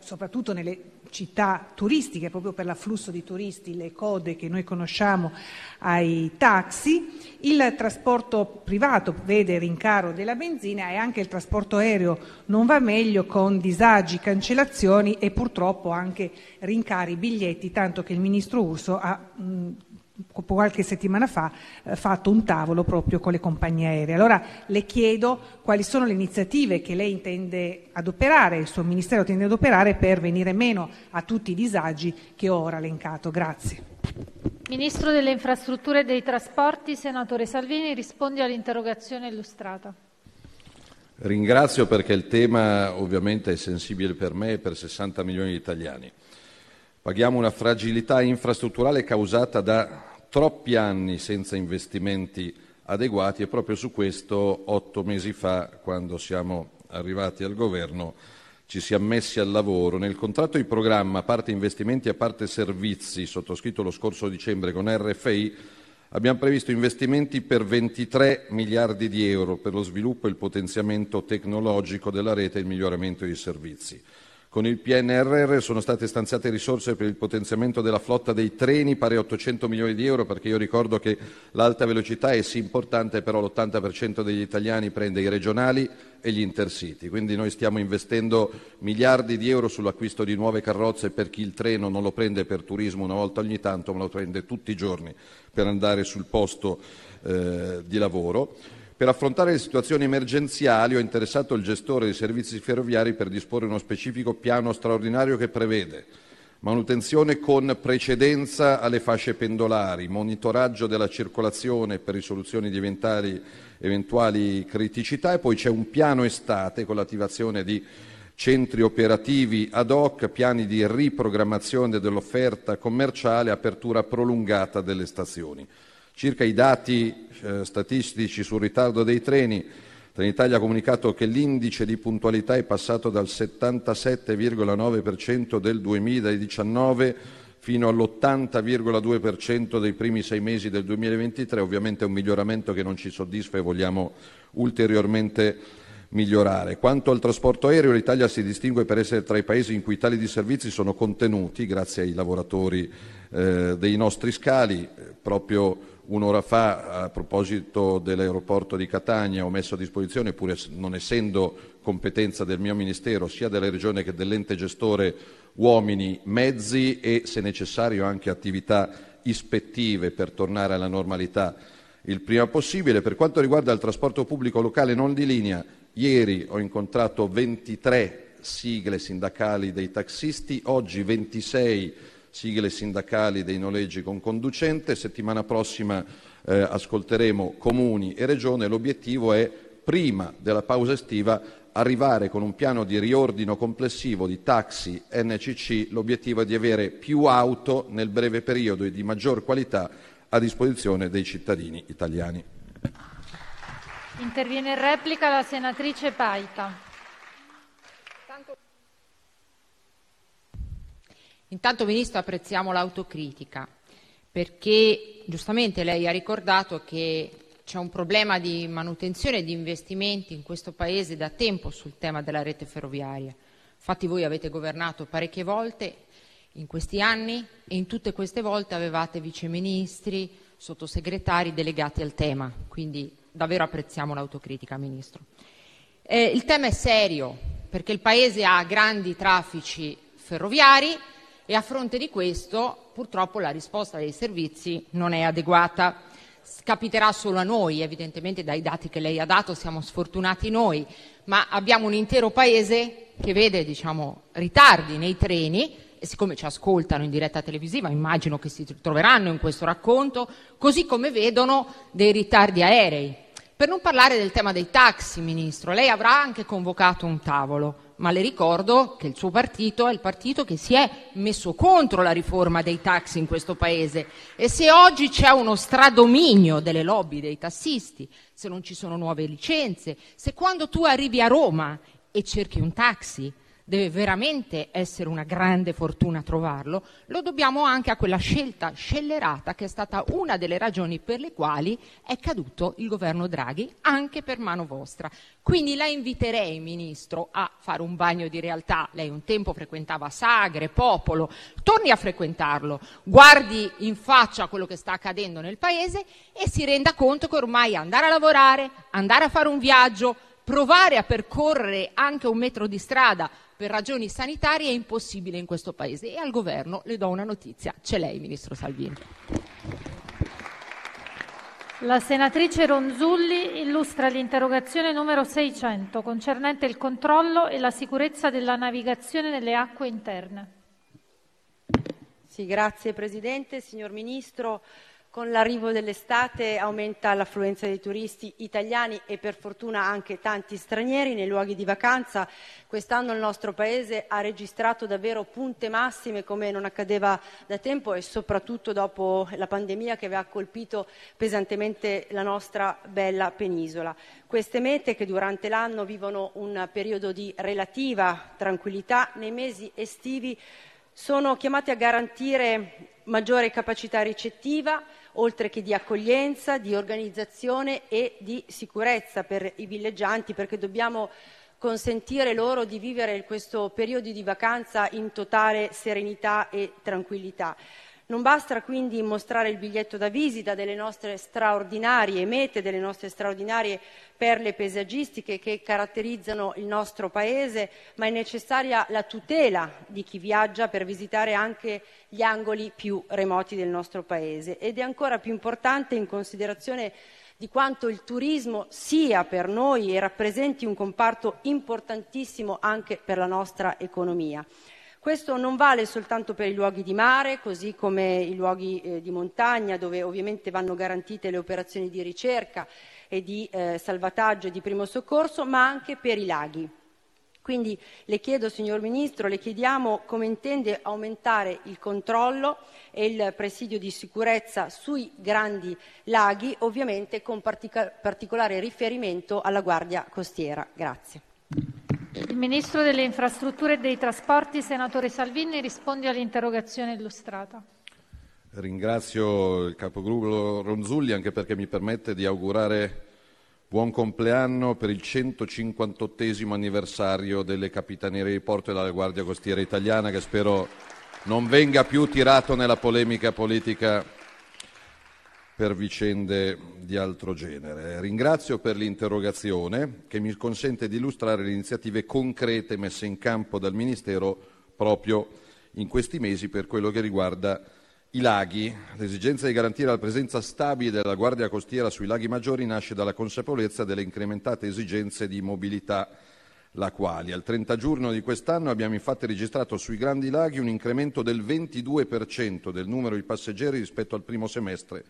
soprattutto nelle città turistiche, proprio per l'afflusso di turisti, le code che noi conosciamo ai taxi, il trasporto privato vede rincaro della benzina e anche il trasporto aereo non va meglio con disagi, cancellazioni e purtroppo anche rincari biglietti, tanto che il ministro Urso ha mh, qualche settimana fa eh, fatto un tavolo proprio con le compagnie aeree. Allora le chiedo quali sono le iniziative che lei intende adoperare, il suo Ministero intende adoperare per venire meno a tutti i disagi che ho ora elencato. Grazie. Ministro delle Infrastrutture e dei Trasporti, senatore Salvini, rispondi all'interrogazione illustrata. Ringrazio perché il tema ovviamente è sensibile per me e per 60 milioni di italiani. Paghiamo una fragilità infrastrutturale causata da troppi anni senza investimenti adeguati e proprio su questo otto mesi fa, quando siamo arrivati al governo, ci siamo messi al lavoro. Nel contratto di programma, a parte investimenti e a parte servizi, sottoscritto lo scorso dicembre con RFI, abbiamo previsto investimenti per 23 miliardi di euro per lo sviluppo e il potenziamento tecnologico della rete e il miglioramento dei servizi. Con il PNRR sono state stanziate risorse per il potenziamento della flotta dei treni pari a 800 milioni di euro, perché io ricordo che l'alta velocità è sì importante, però l'80% degli italiani prende i regionali e gli intercity. Quindi noi stiamo investendo miliardi di euro sull'acquisto di nuove carrozze per chi il treno non lo prende per turismo una volta ogni tanto, ma lo prende tutti i giorni per andare sul posto eh, di lavoro. Per affrontare le situazioni emergenziali ho interessato il gestore dei servizi ferroviari per disporre uno specifico piano straordinario che prevede manutenzione con precedenza alle fasce pendolari, monitoraggio della circolazione per risoluzione di eventuali, eventuali criticità e poi c'è un piano estate con l'attivazione di centri operativi ad hoc, piani di riprogrammazione dell'offerta commerciale, apertura prolungata delle stazioni. Circa i dati eh, statistici sul ritardo dei treni, Trenitalia ha comunicato che l'indice di puntualità è passato dal 77,9% del 2019 fino all'80,2% dei primi sei mesi del 2023. Ovviamente è un miglioramento che non ci soddisfa e vogliamo ulteriormente migliorare. Quanto al trasporto aereo, l'Italia si distingue per essere tra i paesi in cui tali disservizi sono contenuti grazie ai lavoratori eh, dei nostri scali. Proprio Un'ora fa, a proposito dell'aeroporto di Catania, ho messo a disposizione, pur non essendo competenza del mio Ministero, sia della Regione che dell'ente gestore, uomini, mezzi e, se necessario, anche attività ispettive per tornare alla normalità il prima possibile. Per quanto riguarda il trasporto pubblico locale non di linea, ieri ho incontrato 23 sigle sindacali dei taxisti, oggi 26 sigle sindacali dei noleggi con conducente. Settimana prossima eh, ascolteremo comuni e regione. L'obiettivo è, prima della pausa estiva, arrivare con un piano di riordino complessivo di taxi NCC. L'obiettivo è di avere più auto nel breve periodo e di maggior qualità a disposizione dei cittadini italiani. Interviene in replica la senatrice Paita. Intanto, Ministro, apprezziamo l'autocritica perché giustamente lei ha ricordato che c'è un problema di manutenzione e di investimenti in questo Paese da tempo sul tema della rete ferroviaria. Infatti voi avete governato parecchie volte in questi anni e in tutte queste volte avevate viceministri, sottosegretari delegati al tema, quindi davvero apprezziamo l'autocritica, Ministro. Eh, il tema è serio perché il Paese ha grandi traffici ferroviari e a fronte di questo purtroppo la risposta dei servizi non è adeguata. Capiterà solo a noi, evidentemente dai dati che lei ha dato siamo sfortunati noi, ma abbiamo un intero paese che vede diciamo, ritardi nei treni e siccome ci ascoltano in diretta televisiva immagino che si troveranno in questo racconto, così come vedono dei ritardi aerei. Per non parlare del tema dei taxi, Ministro, lei avrà anche convocato un tavolo ma le ricordo che il suo partito è il partito che si è messo contro la riforma dei taxi in questo Paese. E se oggi c'è uno stradominio delle lobby dei tassisti, se non ci sono nuove licenze, se quando tu arrivi a Roma e cerchi un taxi deve veramente essere una grande fortuna trovarlo, lo dobbiamo anche a quella scelta scellerata che è stata una delle ragioni per le quali è caduto il governo Draghi, anche per mano vostra. Quindi la inviterei, Ministro, a fare un bagno di realtà. Lei un tempo frequentava Sagre, Popolo, torni a frequentarlo, guardi in faccia quello che sta accadendo nel Paese e si renda conto che ormai andare a lavorare, andare a fare un viaggio, provare a percorrere anche un metro di strada per ragioni sanitarie è impossibile in questo Paese e al Governo le do una notizia, c'è lei, Ministro Salvini. La senatrice Ronzulli illustra l'interrogazione numero 600 concernente il controllo e la sicurezza della navigazione nelle acque interne. Sì, grazie Presidente, signor Ministro. Con l'arrivo dell'estate aumenta l'affluenza dei turisti italiani e per fortuna anche tanti stranieri nei luoghi di vacanza. Quest'anno il nostro Paese ha registrato davvero punte massime come non accadeva da tempo e soprattutto dopo la pandemia che aveva colpito pesantemente la nostra bella penisola. Queste mete che durante l'anno vivono un periodo di relativa tranquillità nei mesi estivi sono chiamate a garantire maggiore capacità ricettiva, oltre che di accoglienza, di organizzazione e di sicurezza per i villeggianti, perché dobbiamo consentire loro di vivere questo periodo di vacanza in totale serenità e tranquillità. Non basta quindi mostrare il biglietto da visita delle nostre straordinarie mete, delle nostre straordinarie perle paesaggistiche che caratterizzano il nostro Paese, ma è necessaria la tutela di chi viaggia per visitare anche gli angoli più remoti del nostro Paese ed è ancora più importante in considerazione di quanto il turismo sia per noi e rappresenti un comparto importantissimo anche per la nostra economia. Questo non vale soltanto per i luoghi di mare, così come i luoghi eh, di montagna, dove ovviamente vanno garantite le operazioni di ricerca e di eh, salvataggio e di primo soccorso, ma anche per i laghi. Quindi le chiedo, signor Ministro, le chiediamo come intende aumentare il controllo e il presidio di sicurezza sui grandi laghi, ovviamente con partic- particolare riferimento alla Guardia Costiera. Grazie. Il Ministro delle Infrastrutture e dei Trasporti, senatore Salvini, risponde all'interrogazione illustrata. Ringrazio il capogruppo Ronzulli anche perché mi permette di augurare buon compleanno per il 158 anniversario delle Capitanerie di Porto e della Guardia Costiera Italiana che spero non venga più tirato nella polemica politica per vicende di altro genere. Ringrazio per l'interrogazione che mi consente di illustrare le iniziative concrete messe in campo dal Ministero proprio in questi mesi per quello che riguarda i laghi. L'esigenza di garantire la presenza stabile della Guardia Costiera sui laghi maggiori nasce dalla consapevolezza delle incrementate esigenze di mobilità lacuali. Al 30 giugno di quest'anno abbiamo infatti registrato sui grandi laghi un incremento del 22% del numero di passeggeri rispetto al primo semestre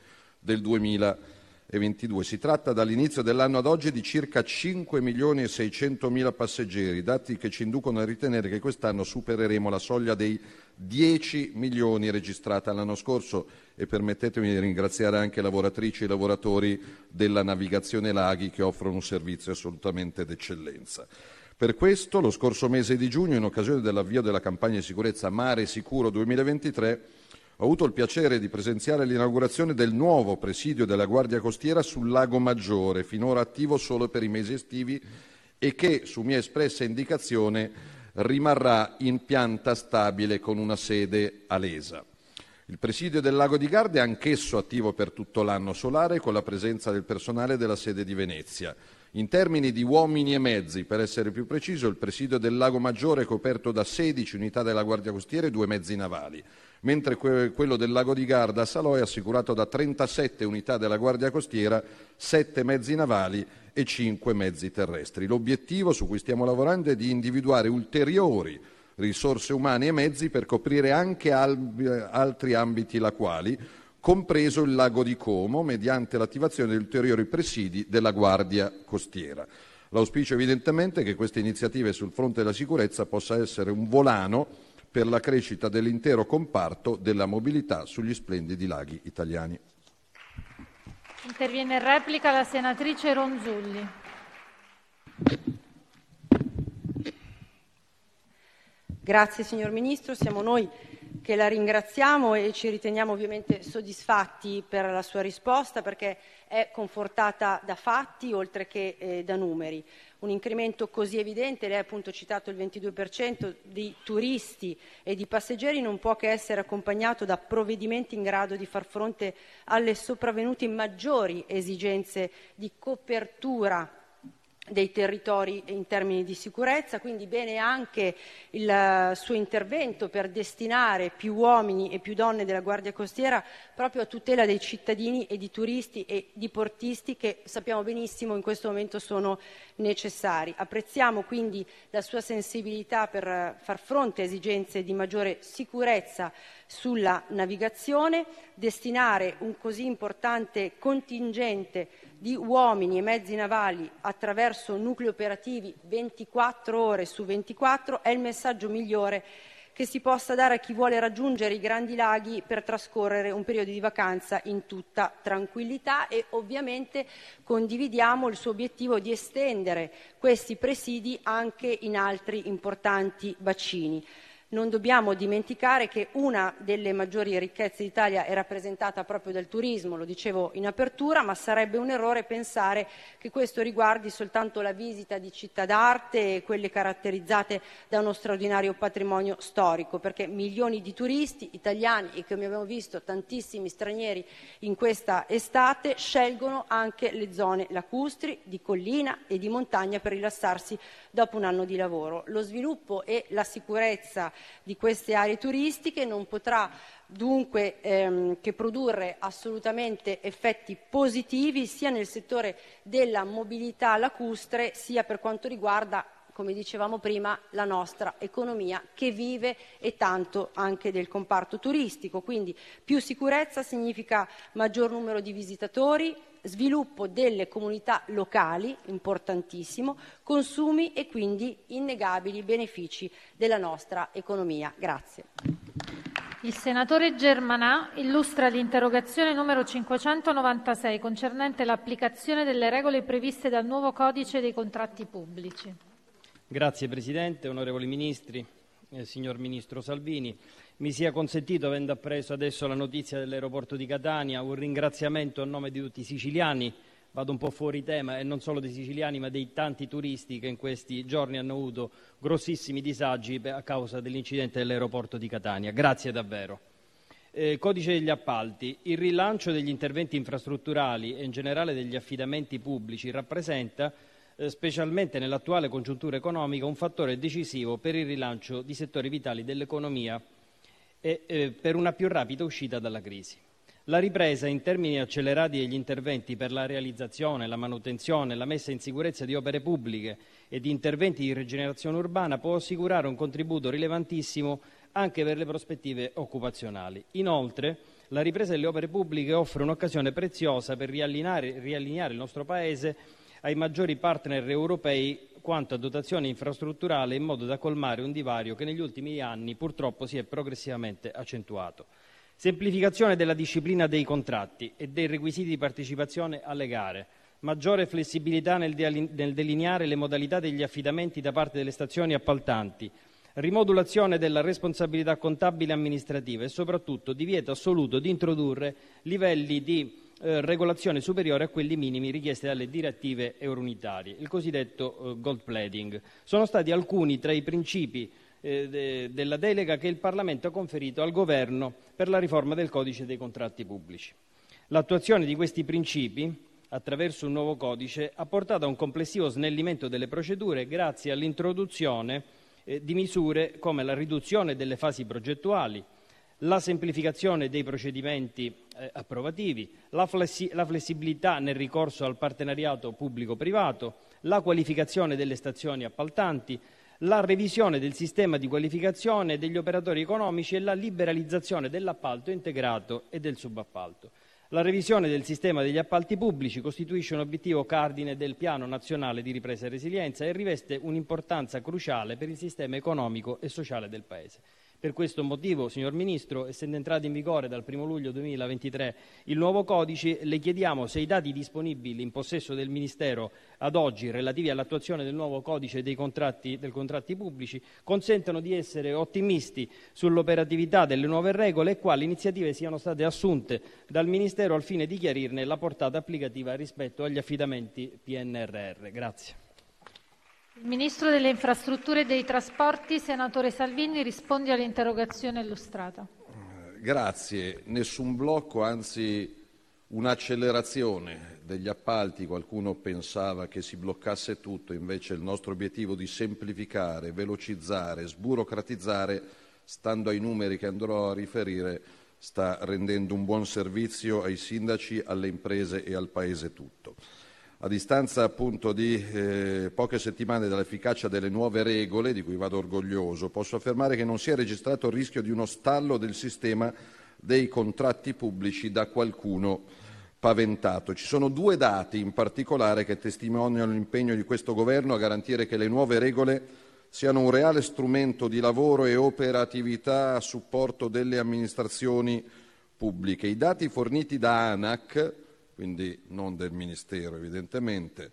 del 2022. Si tratta dall'inizio dell'anno ad oggi di circa 5 milioni e 600 mila passeggeri, dati che ci inducono a ritenere che quest'anno supereremo la soglia dei 10 milioni registrata l'anno scorso e permettetemi di ringraziare anche lavoratrici e lavoratori della navigazione laghi che offrono un servizio assolutamente d'eccellenza. Per questo, lo scorso mese di giugno, in occasione dell'avvio della campagna di sicurezza Mare Sicuro 2023, ho avuto il piacere di presenziare all'inaugurazione del nuovo presidio della Guardia Costiera sul Lago Maggiore, finora attivo solo per i mesi estivi e che, su mia espressa indicazione, rimarrà in pianta stabile con una sede a Lesa. Il presidio del Lago di Garda è anch'esso attivo per tutto l'anno solare con la presenza del personale della sede di Venezia. In termini di uomini e mezzi, per essere più preciso, il presidio del Lago Maggiore è coperto da 16 unità della Guardia Costiera e due mezzi navali mentre quello del lago di Garda a Salò è assicurato da 37 unità della Guardia Costiera, 7 mezzi navali e 5 mezzi terrestri. L'obiettivo su cui stiamo lavorando è di individuare ulteriori risorse umane e mezzi per coprire anche altri ambiti lacuali, compreso il lago di Como, mediante l'attivazione di ulteriori presidi della Guardia Costiera. L'auspicio evidentemente è che queste iniziative sul fronte della sicurezza possa essere un volano per la crescita dell'intero comparto della mobilità sugli splendidi laghi italiani. Interviene in replica la senatrice Ronzulli. Grazie signor Ministro, siamo noi che la ringraziamo e ci riteniamo ovviamente soddisfatti per la sua risposta perché è confortata da fatti oltre che eh, da numeri un incremento così evidente, lei ha appunto citato il 22% di turisti e di passeggeri, non può che essere accompagnato da provvedimenti in grado di far fronte alle sopravvenute maggiori esigenze di copertura dei territori in termini di sicurezza, quindi bene anche il eh, suo intervento per destinare più uomini e più donne della Guardia Costiera proprio a tutela dei cittadini e di turisti e di portisti che sappiamo benissimo in questo momento sono necessari. Apprezziamo quindi la sua sensibilità per eh, far fronte a esigenze di maggiore sicurezza sulla navigazione, destinare un così importante contingente di uomini e mezzi navali attraverso nuclei operativi 24 ore su 24 è il messaggio migliore che si possa dare a chi vuole raggiungere i grandi laghi per trascorrere un periodo di vacanza in tutta tranquillità e ovviamente condividiamo il suo obiettivo di estendere questi presidi anche in altri importanti bacini. Non dobbiamo dimenticare che una delle maggiori ricchezze d'Italia è rappresentata proprio dal turismo, lo dicevo in apertura, ma sarebbe un errore pensare che questo riguardi soltanto la visita di città d'arte e quelle caratterizzate da uno straordinario patrimonio storico, perché milioni di turisti italiani e come abbiamo visto tantissimi stranieri in questa estate scelgono anche le zone lacustri, di collina e di montagna per rilassarsi dopo un anno di lavoro. Lo sviluppo e la sicurezza di queste aree turistiche non potrà dunque ehm, che produrre assolutamente effetti positivi sia nel settore della mobilità lacustre sia per quanto riguarda come dicevamo prima, la nostra economia che vive e tanto anche del comparto turistico. Quindi più sicurezza significa maggior numero di visitatori, sviluppo delle comunità locali, importantissimo, consumi e quindi innegabili benefici della nostra economia. Grazie. Il senatore Germanà illustra l'interrogazione numero 596 concernente l'applicazione delle regole previste dal nuovo codice dei contratti pubblici. Grazie Presidente, onorevoli ministri, eh, signor Ministro Salvini. Mi sia consentito, avendo appreso adesso la notizia dell'aeroporto di Catania, un ringraziamento a nome di tutti i siciliani, vado un po' fuori tema, e non solo dei siciliani ma dei tanti turisti che in questi giorni hanno avuto grossissimi disagi a causa dell'incidente dell'aeroporto di Catania. Grazie davvero. Eh, codice degli appalti. Il rilancio degli interventi infrastrutturali e in generale degli affidamenti pubblici rappresenta specialmente nell'attuale congiuntura economica, un fattore decisivo per il rilancio di settori vitali dell'economia e eh, per una più rapida uscita dalla crisi. La ripresa in termini accelerati degli interventi per la realizzazione, la manutenzione la messa in sicurezza di opere pubbliche e di interventi di rigenerazione urbana può assicurare un contributo rilevantissimo anche per le prospettive occupazionali. Inoltre, la ripresa delle opere pubbliche offre un'occasione preziosa per riallineare il nostro Paese ai maggiori partner europei quanto a dotazione infrastrutturale in modo da colmare un divario che negli ultimi anni purtroppo si è progressivamente accentuato. Semplificazione della disciplina dei contratti e dei requisiti di partecipazione alle gare. Maggiore flessibilità nel, delineare le modalità degli affidamenti da parte delle stazioni appaltanti. Rimodulazione della responsabilità contabile e amministrativa e soprattutto divieto assoluto di introdurre livelli di regolazione superiore a quelli minimi richiesti dalle direttive eurounitarie, il cosiddetto eh, gold plating. Sono stati alcuni tra i principi eh, de, della delega che il Parlamento ha conferito al Governo per la riforma del codice dei contratti pubblici. L'attuazione di questi principi attraverso un nuovo codice ha portato a un complessivo snellimento delle procedure grazie all'introduzione eh, di misure come la riduzione delle fasi progettuali, la semplificazione dei procedimenti eh, approvativi, la, flessi- la flessibilità nel ricorso al partenariato pubblico-privato, la qualificazione delle stazioni appaltanti, la revisione del sistema di qualificazione degli operatori economici e la liberalizzazione dell'appalto integrato e del subappalto. La revisione del sistema degli appalti pubblici costituisce un obiettivo cardine del Piano nazionale di ripresa e resilienza e riveste un'importanza cruciale per il sistema economico e sociale del Paese. Per questo motivo, signor Ministro, essendo entrato in vigore dal 1 luglio 2023 il nuovo codice, le chiediamo se i dati disponibili in possesso del Ministero ad oggi relativi all'attuazione del nuovo codice dei contratti, contratti pubblici consentono di essere ottimisti sull'operatività delle nuove regole e quali iniziative siano state assunte dal Ministero al fine di chiarirne la portata applicativa rispetto agli affidamenti PNRR. Grazie. Il Ministro delle Infrastrutture e dei Trasporti, senatore Salvini, risponde all'interrogazione illustrata. Grazie. Nessun blocco, anzi un'accelerazione degli appalti. Qualcuno pensava che si bloccasse tutto, invece il nostro obiettivo di semplificare, velocizzare, sburocratizzare, stando ai numeri che andrò a riferire, sta rendendo un buon servizio ai sindaci, alle imprese e al Paese tutto. A distanza appunto di eh, poche settimane dall'efficacia delle nuove regole, di cui vado orgoglioso, posso affermare che non si è registrato il rischio di uno stallo del sistema dei contratti pubblici da qualcuno paventato. Ci sono due dati in particolare che testimoniano l'impegno di questo Governo a garantire che le nuove regole siano un reale strumento di lavoro e operatività a supporto delle amministrazioni pubbliche. I dati forniti da ANAC quindi non del Ministero evidentemente,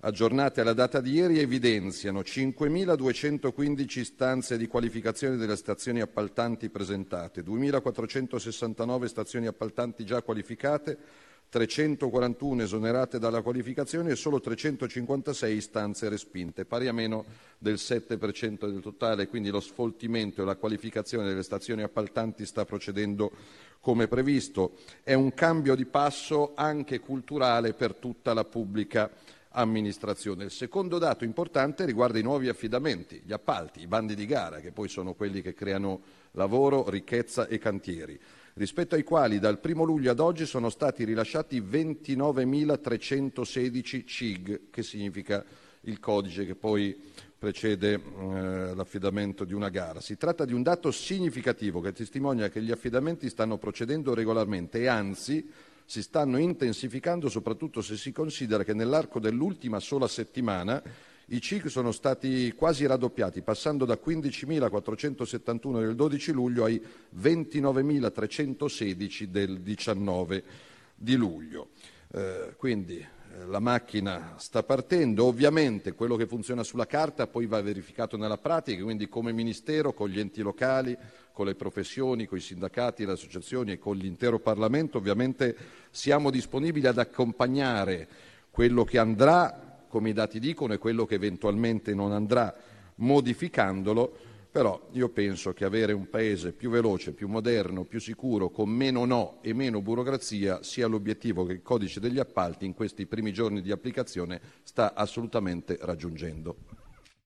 aggiornate alla data di ieri evidenziano 5.215 istanze di qualificazione delle stazioni appaltanti presentate, 2.469 stazioni appaltanti già qualificate, 341 esonerate dalla qualificazione e solo 356 istanze respinte, pari a meno del 7% del totale, quindi lo sfoltimento e la qualificazione delle stazioni appaltanti sta procedendo come previsto. È un cambio di passo anche culturale per tutta la pubblica amministrazione. Il secondo dato importante riguarda i nuovi affidamenti, gli appalti, i bandi di gara, che poi sono quelli che creano lavoro, ricchezza e cantieri, rispetto ai quali dal 1 luglio ad oggi sono stati rilasciati 29.316 CIG, che significa il codice che poi precede eh, l'affidamento di una gara. Si tratta di un dato significativo che testimonia che gli affidamenti stanno procedendo regolarmente e anzi si stanno intensificando soprattutto se si considera che nell'arco dell'ultima sola settimana i CIC sono stati quasi raddoppiati, passando da 15.471 del 12 luglio ai 29.316 del 19 di luglio. Eh, quindi eh, la macchina sta partendo, ovviamente quello che funziona sulla carta poi va verificato nella pratica, quindi come Ministero, con gli enti locali, con le professioni, con i sindacati, le associazioni e con l'intero Parlamento, ovviamente siamo disponibili ad accompagnare quello che andrà, come i dati dicono, e quello che eventualmente non andrà, modificandolo, però io penso che avere un Paese più veloce, più moderno, più sicuro, con meno no e meno burocrazia sia l'obiettivo che il codice degli appalti in questi primi giorni di applicazione sta assolutamente raggiungendo.